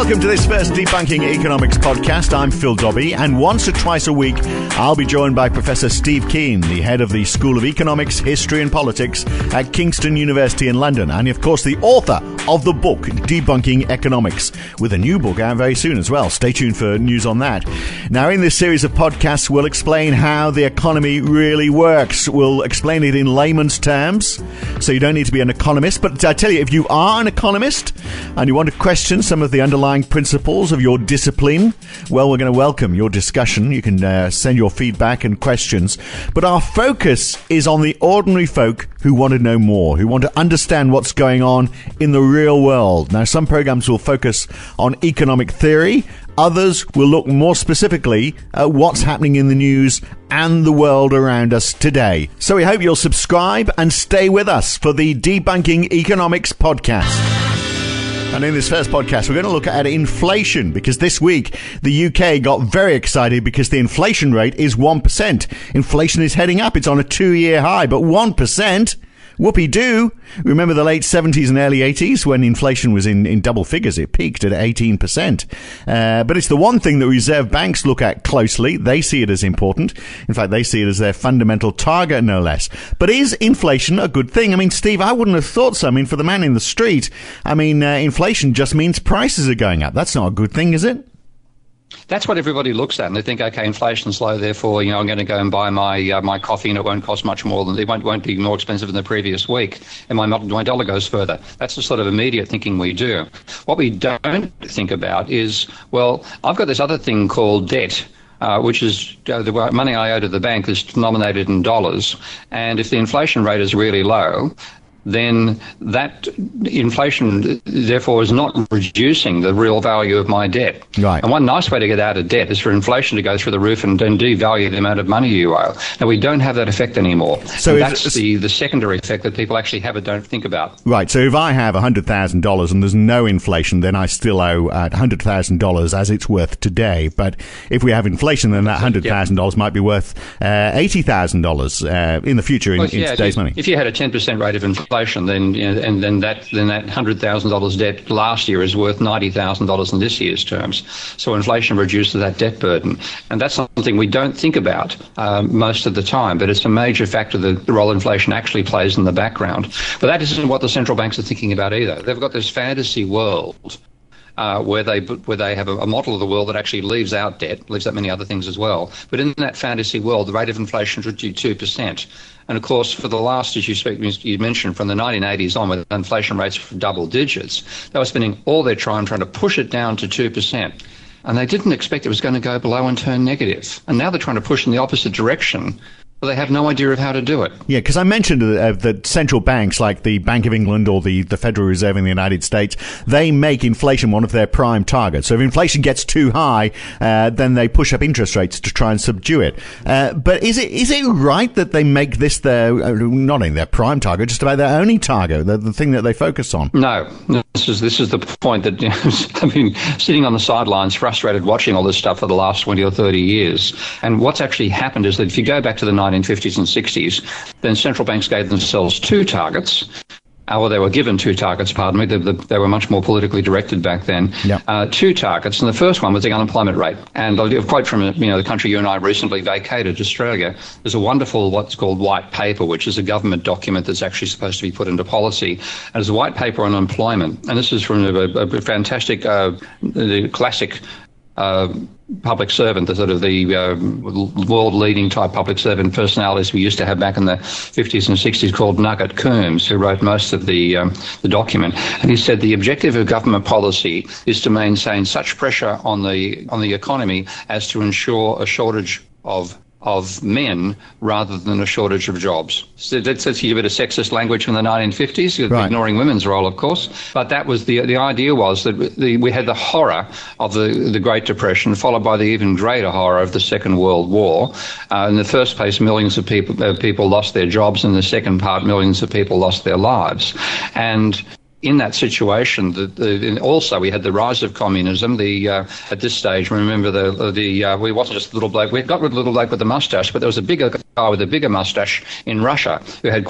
Welcome to this first Debunking Economics podcast. I'm Phil Dobbie, and once or twice a week, I'll be joined by Professor Steve Keen, the head of the School of Economics, History and Politics at Kingston University in London, and of course, the author of the book Debunking Economics, with a new book out very soon as well. Stay tuned for news on that. Now, in this series of podcasts, we'll explain how the economy really works. We'll explain it in layman's terms, so you don't need to be an economist. But I tell you, if you are an economist and you want to question some of the underlying principles of your discipline, well, we're going to welcome your discussion. You can uh, send your feedback and questions. But our focus is on the ordinary folk who want to know more, who want to understand what's going on in the real world. Now, some programs will focus on economic theory. Others will look more specifically at what's happening in the news and the world around us today. So we hope you'll subscribe and stay with us for the Debunking Economics podcast. And in this first podcast, we're going to look at inflation because this week the UK got very excited because the inflation rate is 1%. Inflation is heading up. It's on a two year high, but 1%? Whoopie doo. Remember the late 70s and early 80s when inflation was in, in double figures? It peaked at 18%. Uh, but it's the one thing that reserve banks look at closely. They see it as important. In fact, they see it as their fundamental target, no less. But is inflation a good thing? I mean, Steve, I wouldn't have thought so. I mean, for the man in the street, I mean, uh, inflation just means prices are going up. That's not a good thing, is it? That's what everybody looks at, and they think, okay, inflation's low, therefore, you know, I'm going to go and buy my uh, my coffee, and it won't cost much more than it won't won't be more expensive than the previous week, and my my dollar goes further. That's the sort of immediate thinking we do. What we don't think about is, well, I've got this other thing called debt. Uh, which is uh, the money I owe to the bank is denominated in dollars. And if the inflation rate is really low, then that inflation, therefore, is not reducing the real value of my debt. Right. And one nice way to get out of debt is for inflation to go through the roof and, and devalue the amount of money you owe. Now, we don't have that effect anymore. So that's the, the secondary effect that people actually have but don't think about. Right. So if I have $100,000 and there's no inflation, then I still owe uh, $100,000 as it's worth today. But if we have inflation, then that $100,000 might be worth uh, $80,000 uh, in the future in, well, yeah, in today's if money. If you had a 10% rate of inflation, inflation, then you know, and then that then that hundred thousand dollars debt last year is worth ninety thousand dollars in this year's terms. So inflation reduces that debt burden, and that's something we don't think about um, most of the time. But it's a major factor that the role inflation actually plays in the background. But that isn't what the central banks are thinking about either. They've got this fantasy world uh, where they where they have a, a, model of the world that actually leaves out debt, leaves out many other things as well. But in that fantasy world, the rate of inflation should be two percent. And of course, for the last, as you, speak, you mentioned, from the 1980s on, with inflation rates double digits, they were spending all their time trying to push it down to two percent. And they didn't expect it was going to go below and turn negative. And now they're trying to push in the opposite direction well, they have no idea of how to do it. Yeah, because I mentioned uh, that central banks like the Bank of England or the, the Federal Reserve in the United States, they make inflation one of their prime targets. So if inflation gets too high, uh, then they push up interest rates to try and subdue it. Uh, but is it is it right that they make this their uh, not only their prime target, just about their only target, the, the thing that they focus on? No, this is this is the point that you know, I've been sitting on the sidelines, frustrated, watching all this stuff for the last twenty or thirty years. And what's actually happened is that if you go back to the 1950s and 60s, then central banks gave themselves two targets. Or they were given two targets, pardon me. They, they, were much more politically directed back then. Yep. Uh, two targets, and the first one was the unemployment rate. And I'll give a quote from you know the country you and I recently vacated, Australia. There's a wonderful what's called white paper, which is a government document that's actually supposed to be put into policy. And it's a white paper on unemployment, and this is from a, a, a fantastic, uh, the classic uh, public servant, the sort of the uh, world leading type public servant personalities we used to have back in the 50s and 60s called Nugget Coombs, who wrote most of the, um, the document. And he said the objective of government policy is to maintain such pressure on the, on the economy as to ensure a shortage of of men rather than a shortage of jobs. So that's, that's a bit of sexist language from the 1950s, right. ignoring women's role, of course. But that was the the idea was that the, we had the horror of the, the Great Depression, followed by the even greater horror of the Second World War. Uh, in the first place, millions of people uh, people lost their jobs. In the second part, millions of people lost their lives. And in that situation, the, the, also we had the rise of communism. The uh, at this stage, remember the the uh, we wasn't just a little bloke. We got rid of the little bloke with the mustache, but there was a bigger guy with a bigger mustache in Russia who had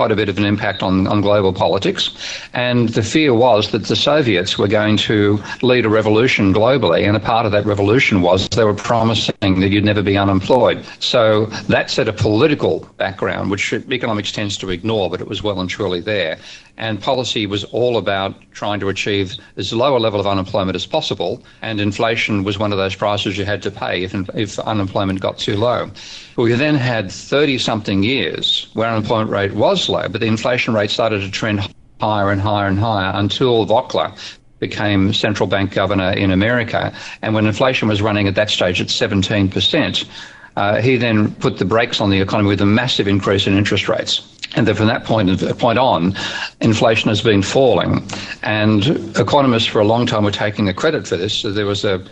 quite a bit of an impact on, on global politics. And the fear was that the Soviets were going to lead a revolution globally. And a part of that revolution was they were promising that you'd never be unemployed. So that set a political background, which economics tends to ignore, but it was well and truly there. And policy was all about trying to achieve as low a level of unemployment as possible. And inflation was one of those prices you had to pay if, if unemployment got too low. We then had 30 something years where unemployment rate was low, but the inflation rate started to trend higher and higher and higher until Volcker became central bank governor in America. And when inflation was running at that stage at 17%, uh, he then put the brakes on the economy with a massive increase in interest rates. And then from that point, point on, inflation has been falling. And economists for a long time were taking the credit for this. So there was a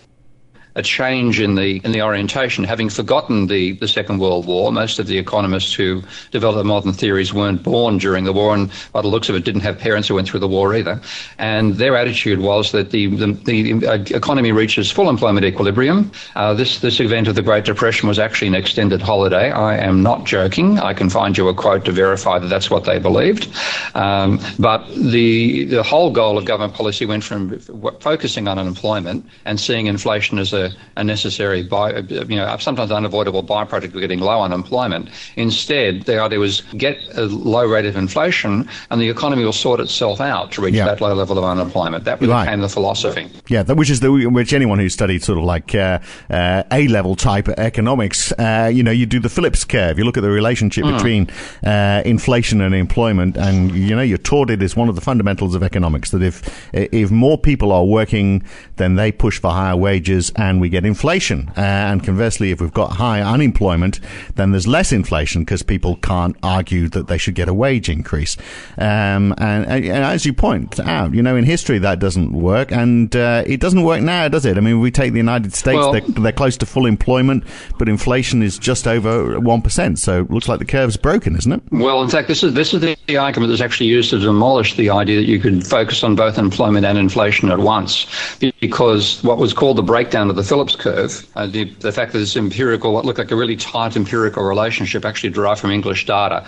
a change in the in the orientation. Having forgotten the, the Second World War, most of the economists who developed modern theories weren't born during the war, and by the looks of it, didn't have parents who went through the war either. And their attitude was that the the, the uh, economy reaches full employment equilibrium. Uh, this this event of the Great Depression was actually an extended holiday. I am not joking. I can find you a quote to verify that that's what they believed. Um, but the the whole goal of government policy went from focusing on unemployment and seeing inflation as a a, necessary, by, you know, sometimes unavoidable byproduct of getting low unemployment. Instead, the idea was get a low rate of inflation and the economy will sort itself out to reach yeah. that low level of unemployment. That became right. the philosophy. Yeah, that, which is the which anyone who studied sort of like uh, uh, A level type economics, uh, you know, you do the Phillips curve. You look at the relationship mm. between uh, inflation and employment, and you know, you're taught it is one of the fundamentals of economics that if if more people are working, then they push for higher wages and we get inflation. Uh, and conversely, if we've got high unemployment, then there's less inflation because people can't argue that they should get a wage increase. Um, and, and, as you point out, you know, in history that doesn't work, and uh, it doesn't work now, does it? I mean, we take the United States; well, they're, they're, close to full employment, but inflation is just over one percent. So it looks like the curve's broken, isn't it? Well, in fact, this is this is the, the argument that's actually used to demolish the idea that you could focus on both employment and inflation at once, because what was called the breakdown of the Phillips curve, uh, the, the fact that it's empirical, what looked like a really tight empirical relationship, actually derived from English data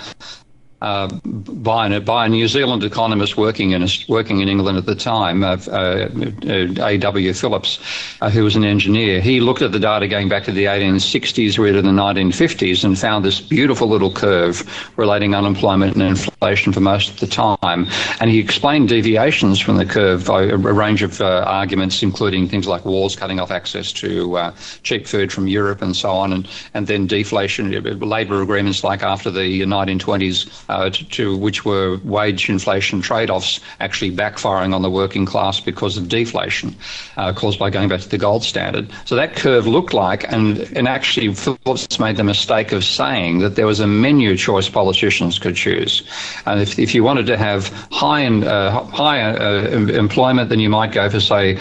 uh, by, a, by a New Zealand economist working in working in England at the time, uh, uh, A.W. Phillips, uh, who was an engineer. He looked at the data going back to the 1860s, right to the 1950s, and found this beautiful little curve relating unemployment and inflation for most of the time. And he explained deviations from the curve by a, range of uh, arguments, including things like wars cutting off access to uh, cheap food from Europe and so on, and, and then deflation, labour agreements like after the 1920s uh, to, to, which were wage inflation trade-offs actually backfiring on the working class because of deflation uh, caused by going back to the gold standard. So that curve looked like, and, and actually Phillips made the mistake of saying that there was a menu choice politicians could choose. And if, if you wanted to have high, in, uh, uh, employment, then you might go for, say,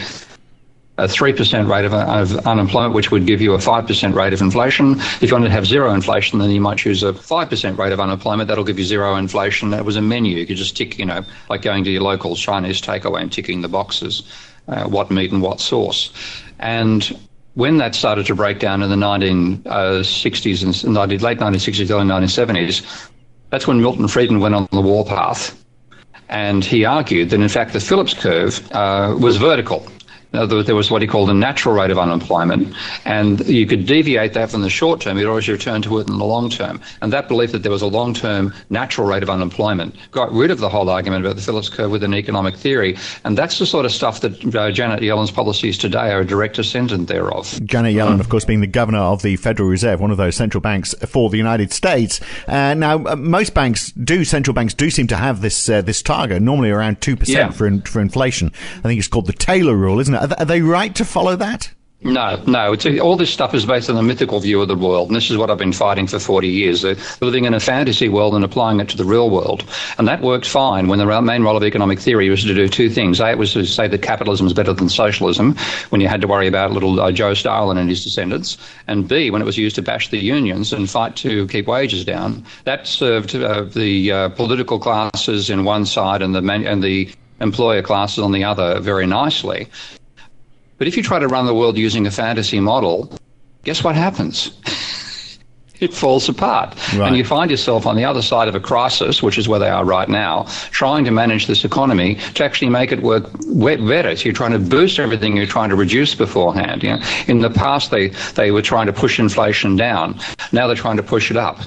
a 3% rate of, of, unemployment, which would give you a 5% rate of inflation. If you wanted to have zero inflation, then you might choose a 5% rate of unemployment. That'll give you zero inflation. That was a menu. You could just tick, you know, like going to your local Chinese takeaway and ticking the boxes, uh, what meat and what sauce. And when that started to break down in the 1960s and late 1960s, early 1970s, that's when Milton Friedman went on the warpath. And he argued that, in fact, the Phillips curve uh, was vertical there was what he called a natural rate of unemployment, and you could deviate that from the short term, you'd always return to it in the long term. And that belief that there was a long term natural rate of unemployment got rid of the whole argument about the Phillips curve with an economic theory. And that's the sort of stuff that uh, Janet Yellen's policies today are a direct descendant thereof. Janet Yellen, of course, being the governor of the Federal Reserve, one of those central banks for the United States. Uh, now, uh, most banks do, central banks do seem to have this uh, this target, normally around 2% yeah. for, in, for inflation. I think it's called the Taylor rule, isn't it? Are, they right to follow that? No, no. A, all this stuff is based on a mythical view of the world, and this is what I've been fighting for 40 years. They're living in a fantasy world and applying it to the real world. And that worked fine when the main role of economic theory was to do two things. A, it was to say that capitalism is better than socialism, when you had to worry about little uh, Joe Stalin and his descendants. And B, when it was used to bash the unions and fight to keep wages down. That served uh, the uh, political classes in one side and the, man- and the employer classes on the other very nicely. But if you try to run the world using a fantasy model, guess what happens? it falls apart. Right. And you find yourself on the other side of a crisis, which is where they are right now, trying to manage this economy to actually make it work better. So you're trying to boost everything you're trying to reduce beforehand. You know? In the past, they, they were trying to push inflation down. Now they're trying to push it up.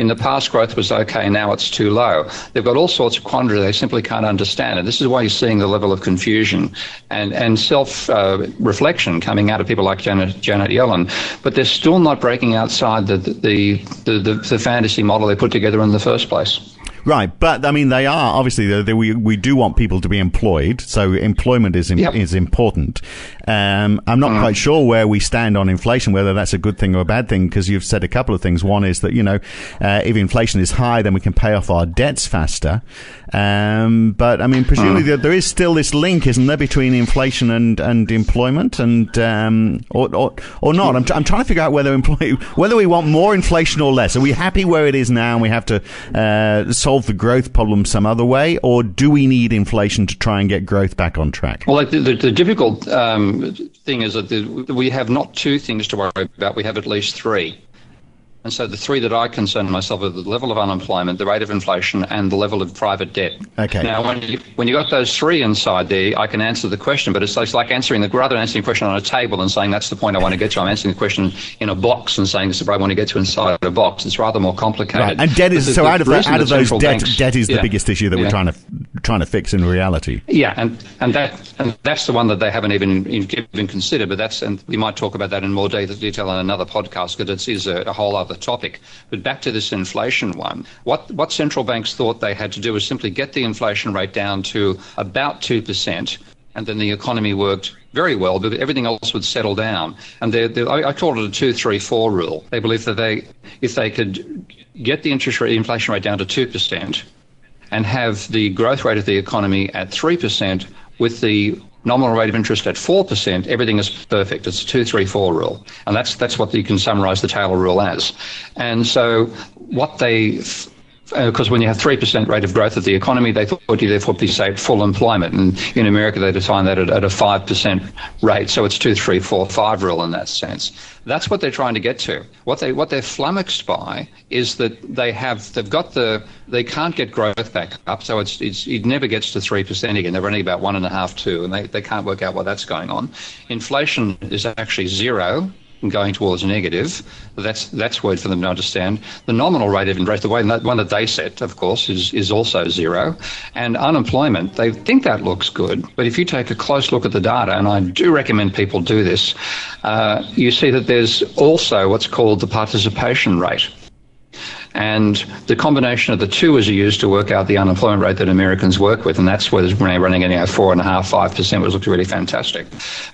In the past, growth was okay, now it's too low. They've got all sorts of quandary they simply can't understand. And this is why you're seeing the level of confusion and, and self uh, reflection coming out of people like Janet, Janet Yellen. But they're still not breaking outside the, the, the, the, the fantasy model they put together in the first place. Right, but I mean, they are obviously they, they, we we do want people to be employed, so employment is yep. is important. Um, I'm not mm. quite sure where we stand on inflation, whether that's a good thing or a bad thing, because you've said a couple of things. One is that you know, uh, if inflation is high, then we can pay off our debts faster. Um, but I mean, presumably mm. there is still this link, isn't there, between inflation and and employment, and um, or, or or not? I'm, t- I'm trying to figure out whether employ- whether we want more inflation or less. Are we happy where it is now, and we have to uh, solve the growth problem some other way, or do we need inflation to try and get growth back on track? Well, like the, the, the difficult um, thing is that we have not two things to worry about; we have at least three. And so the three that I concern myself with are the level of unemployment, the rate of inflation, and the level of private debt. Okay. Now, when you when you got those three inside there, I can answer the question, but it's, it's like answering the rather than answering the question on a table and saying that's the point I want to get to. I'm answering the question in a box and saying this is what I want to get to inside a box. It's rather more complicated. Right. And debt is the, so the, out of the, out of those debt, banks, debt is the yeah, biggest issue that yeah. we're trying to trying to fix in reality. Yeah, and and that and that's the one that they haven't even even considered. But that's and we might talk about that in more detail in another podcast because it is a, a whole other topic. But back to this inflation one, what, what central banks thought they had to do was simply get the inflation rate down to about 2%, and then the economy worked very well, but everything else would settle down. And they're, they're, I, I call it a two, three, four rule. They believe that they, if they could get the interest rate, inflation rate down to 2%, and have the growth rate of the economy at 3% with the nominal rate of interest at 4%, everything is perfect. It's a 234 rule. And that's, that's what you can summarize the Taylor rule as. And so what they because uh, when you have 3% rate of growth of the economy, they thought you therefore be, say, full employment. And in America, they define that at, at, a 5% rate. So it's 2, 3, 4, 5 rule in that sense. That's what they're trying to get to. What, they, what they're flummoxed by is that they have, they've got the, they can't get growth back up. So it's, it's, it never gets to 3% again. They're only about 1.5, 2, and they, they can't work out why that's going on. Inflation is actually zero going towards negative. That's that's word for them to understand. The nominal rate of interest, the way that one that they set, of course, is is also zero. And unemployment, they think that looks good, but if you take a close look at the data, and I do recommend people do this, uh, you see that there's also what's called the participation rate. And the combination of the two is used to work out the unemployment rate that Americans work with, and that's where they're running at you know, four and a half, five percent, which looks really fantastic.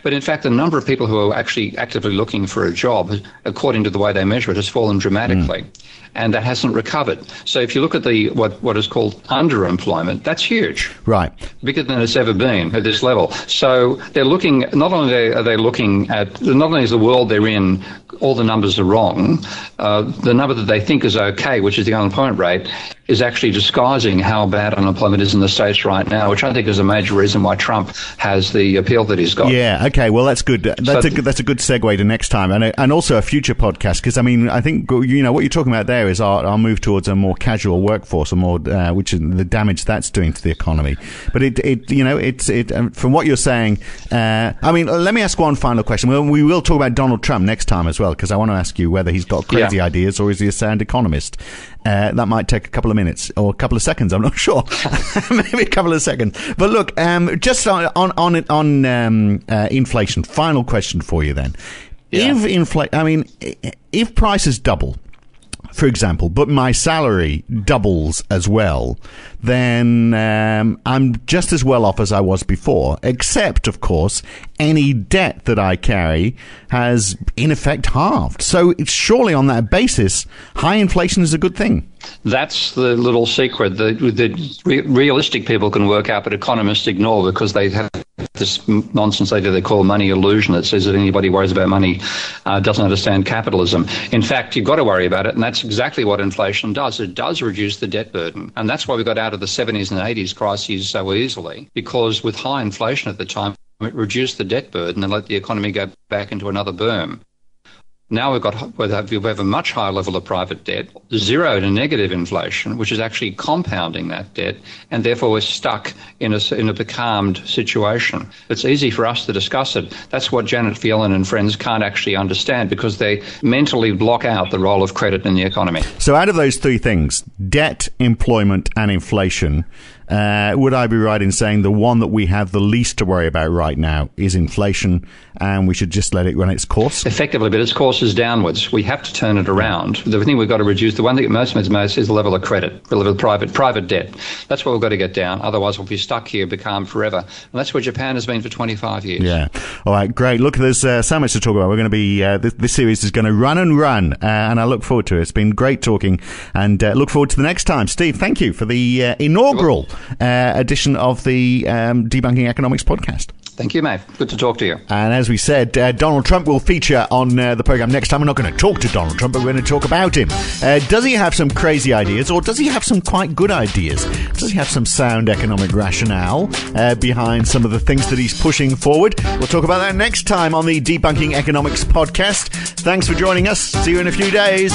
But in fact, the number of people who are actually actively looking for a job, according to the way they measure it, has fallen dramatically. Mm and that hasn't recovered. So if you look at the what, what is called underemployment, that's huge. Right. Bigger than it's ever been at this level. So they're looking not only are they looking at not only is the world they're in, all the numbers are wrong. Uh, the number that they think is okay, which is the unemployment rate, is actually disguising how bad unemployment is in the states right now, which I think is a major reason why Trump has the appeal that he's got. Yeah. Okay. Well, that's good. That's so, a good, that's a good segue to next time, and and also a future podcast because I mean I think you know what you're talking about there is our, our move towards a more casual workforce, a more uh, which is the damage that's doing to the economy. But it it you know it's it um, from what you're saying. Uh, I mean, let me ask one final question. Well, we will talk about Donald Trump next time as well because I want to ask you whether he's got crazy yeah. ideas or is he a sound economist. Uh, that might take a couple of minutes or a couple of seconds. I'm not sure. Maybe a couple of seconds. But look, um, just on on on, on um, uh, inflation. Final question for you then. Yeah. If inflation, I mean, if prices double for example, but my salary doubles as well, then um, I'm just as well off as I was before, except, of course, any debt that I carry has in effect halved. So it's surely on that basis, high inflation is a good thing. That's the little secret that, that re- realistic people can work out, but economists ignore because they have this nonsense they do they call money illusion that says that anybody worries about money uh, doesn't understand capitalism. In fact, you've got to worry about it, and that's exactly what inflation does. It does reduce the debt burden, and that's why we got out of the 70s and 80s crises so easily because with high inflation at the time, it reduced the debt burden and let the economy go back into another boom. Now we've got we have a much higher level of private debt, zero to negative inflation, which is actually compounding that debt, and therefore we're stuck in a, in a becalmed situation. It's easy for us to discuss it. That's what Janet Yellen and friends can't actually understand because they mentally block out the role of credit in the economy. So, out of those three things debt, employment, and inflation uh, would I be right in saying the one that we have the least to worry about right now is inflation, and we should just let it run its course? Effectively, but its course is downwards. We have to turn it around. The thing we've got to reduce, the one thing that most matters most is the level of credit, the level of private private debt. That's what we've got to get down. Otherwise, we'll be stuck here, become forever. And that's where Japan has been for 25 years. Yeah. All right, great. Look, there's uh, so much to talk about. We're going to be, uh, this, this, series is going to run and run, uh, and I look forward to it. It's been great talking, and uh, look forward to the next time. Steve, thank you for the uh, inaugural edition edition of the um, Debunking Economics podcast. Thank you, mate. Good to talk to you. And as we said, uh, Donald Trump will feature on uh, the program next time. We're not going to talk to Donald Trump, but we're going to talk about him. Uh, does he have some crazy ideas, or does he have some quite good ideas? Does he have some sound economic rationale uh, behind some of the things that he's pushing forward? We'll talk about that next time on the Debunking Economics podcast. Thanks for joining us. See you in a few days.